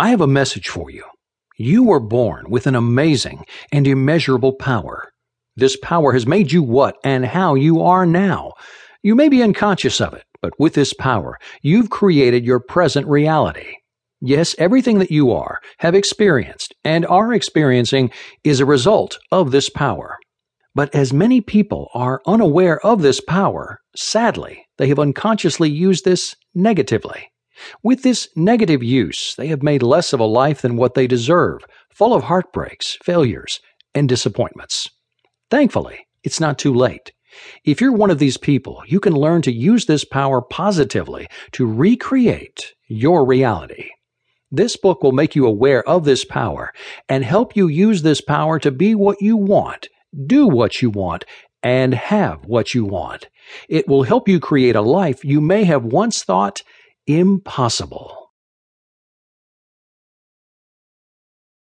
I have a message for you. You were born with an amazing and immeasurable power. This power has made you what and how you are now. You may be unconscious of it, but with this power, you've created your present reality. Yes, everything that you are, have experienced, and are experiencing is a result of this power. But as many people are unaware of this power, sadly, they have unconsciously used this negatively. With this negative use, they have made less of a life than what they deserve, full of heartbreaks, failures, and disappointments. Thankfully, it's not too late. If you're one of these people, you can learn to use this power positively to recreate your reality. This book will make you aware of this power and help you use this power to be what you want, do what you want, and have what you want. It will help you create a life you may have once thought impossible.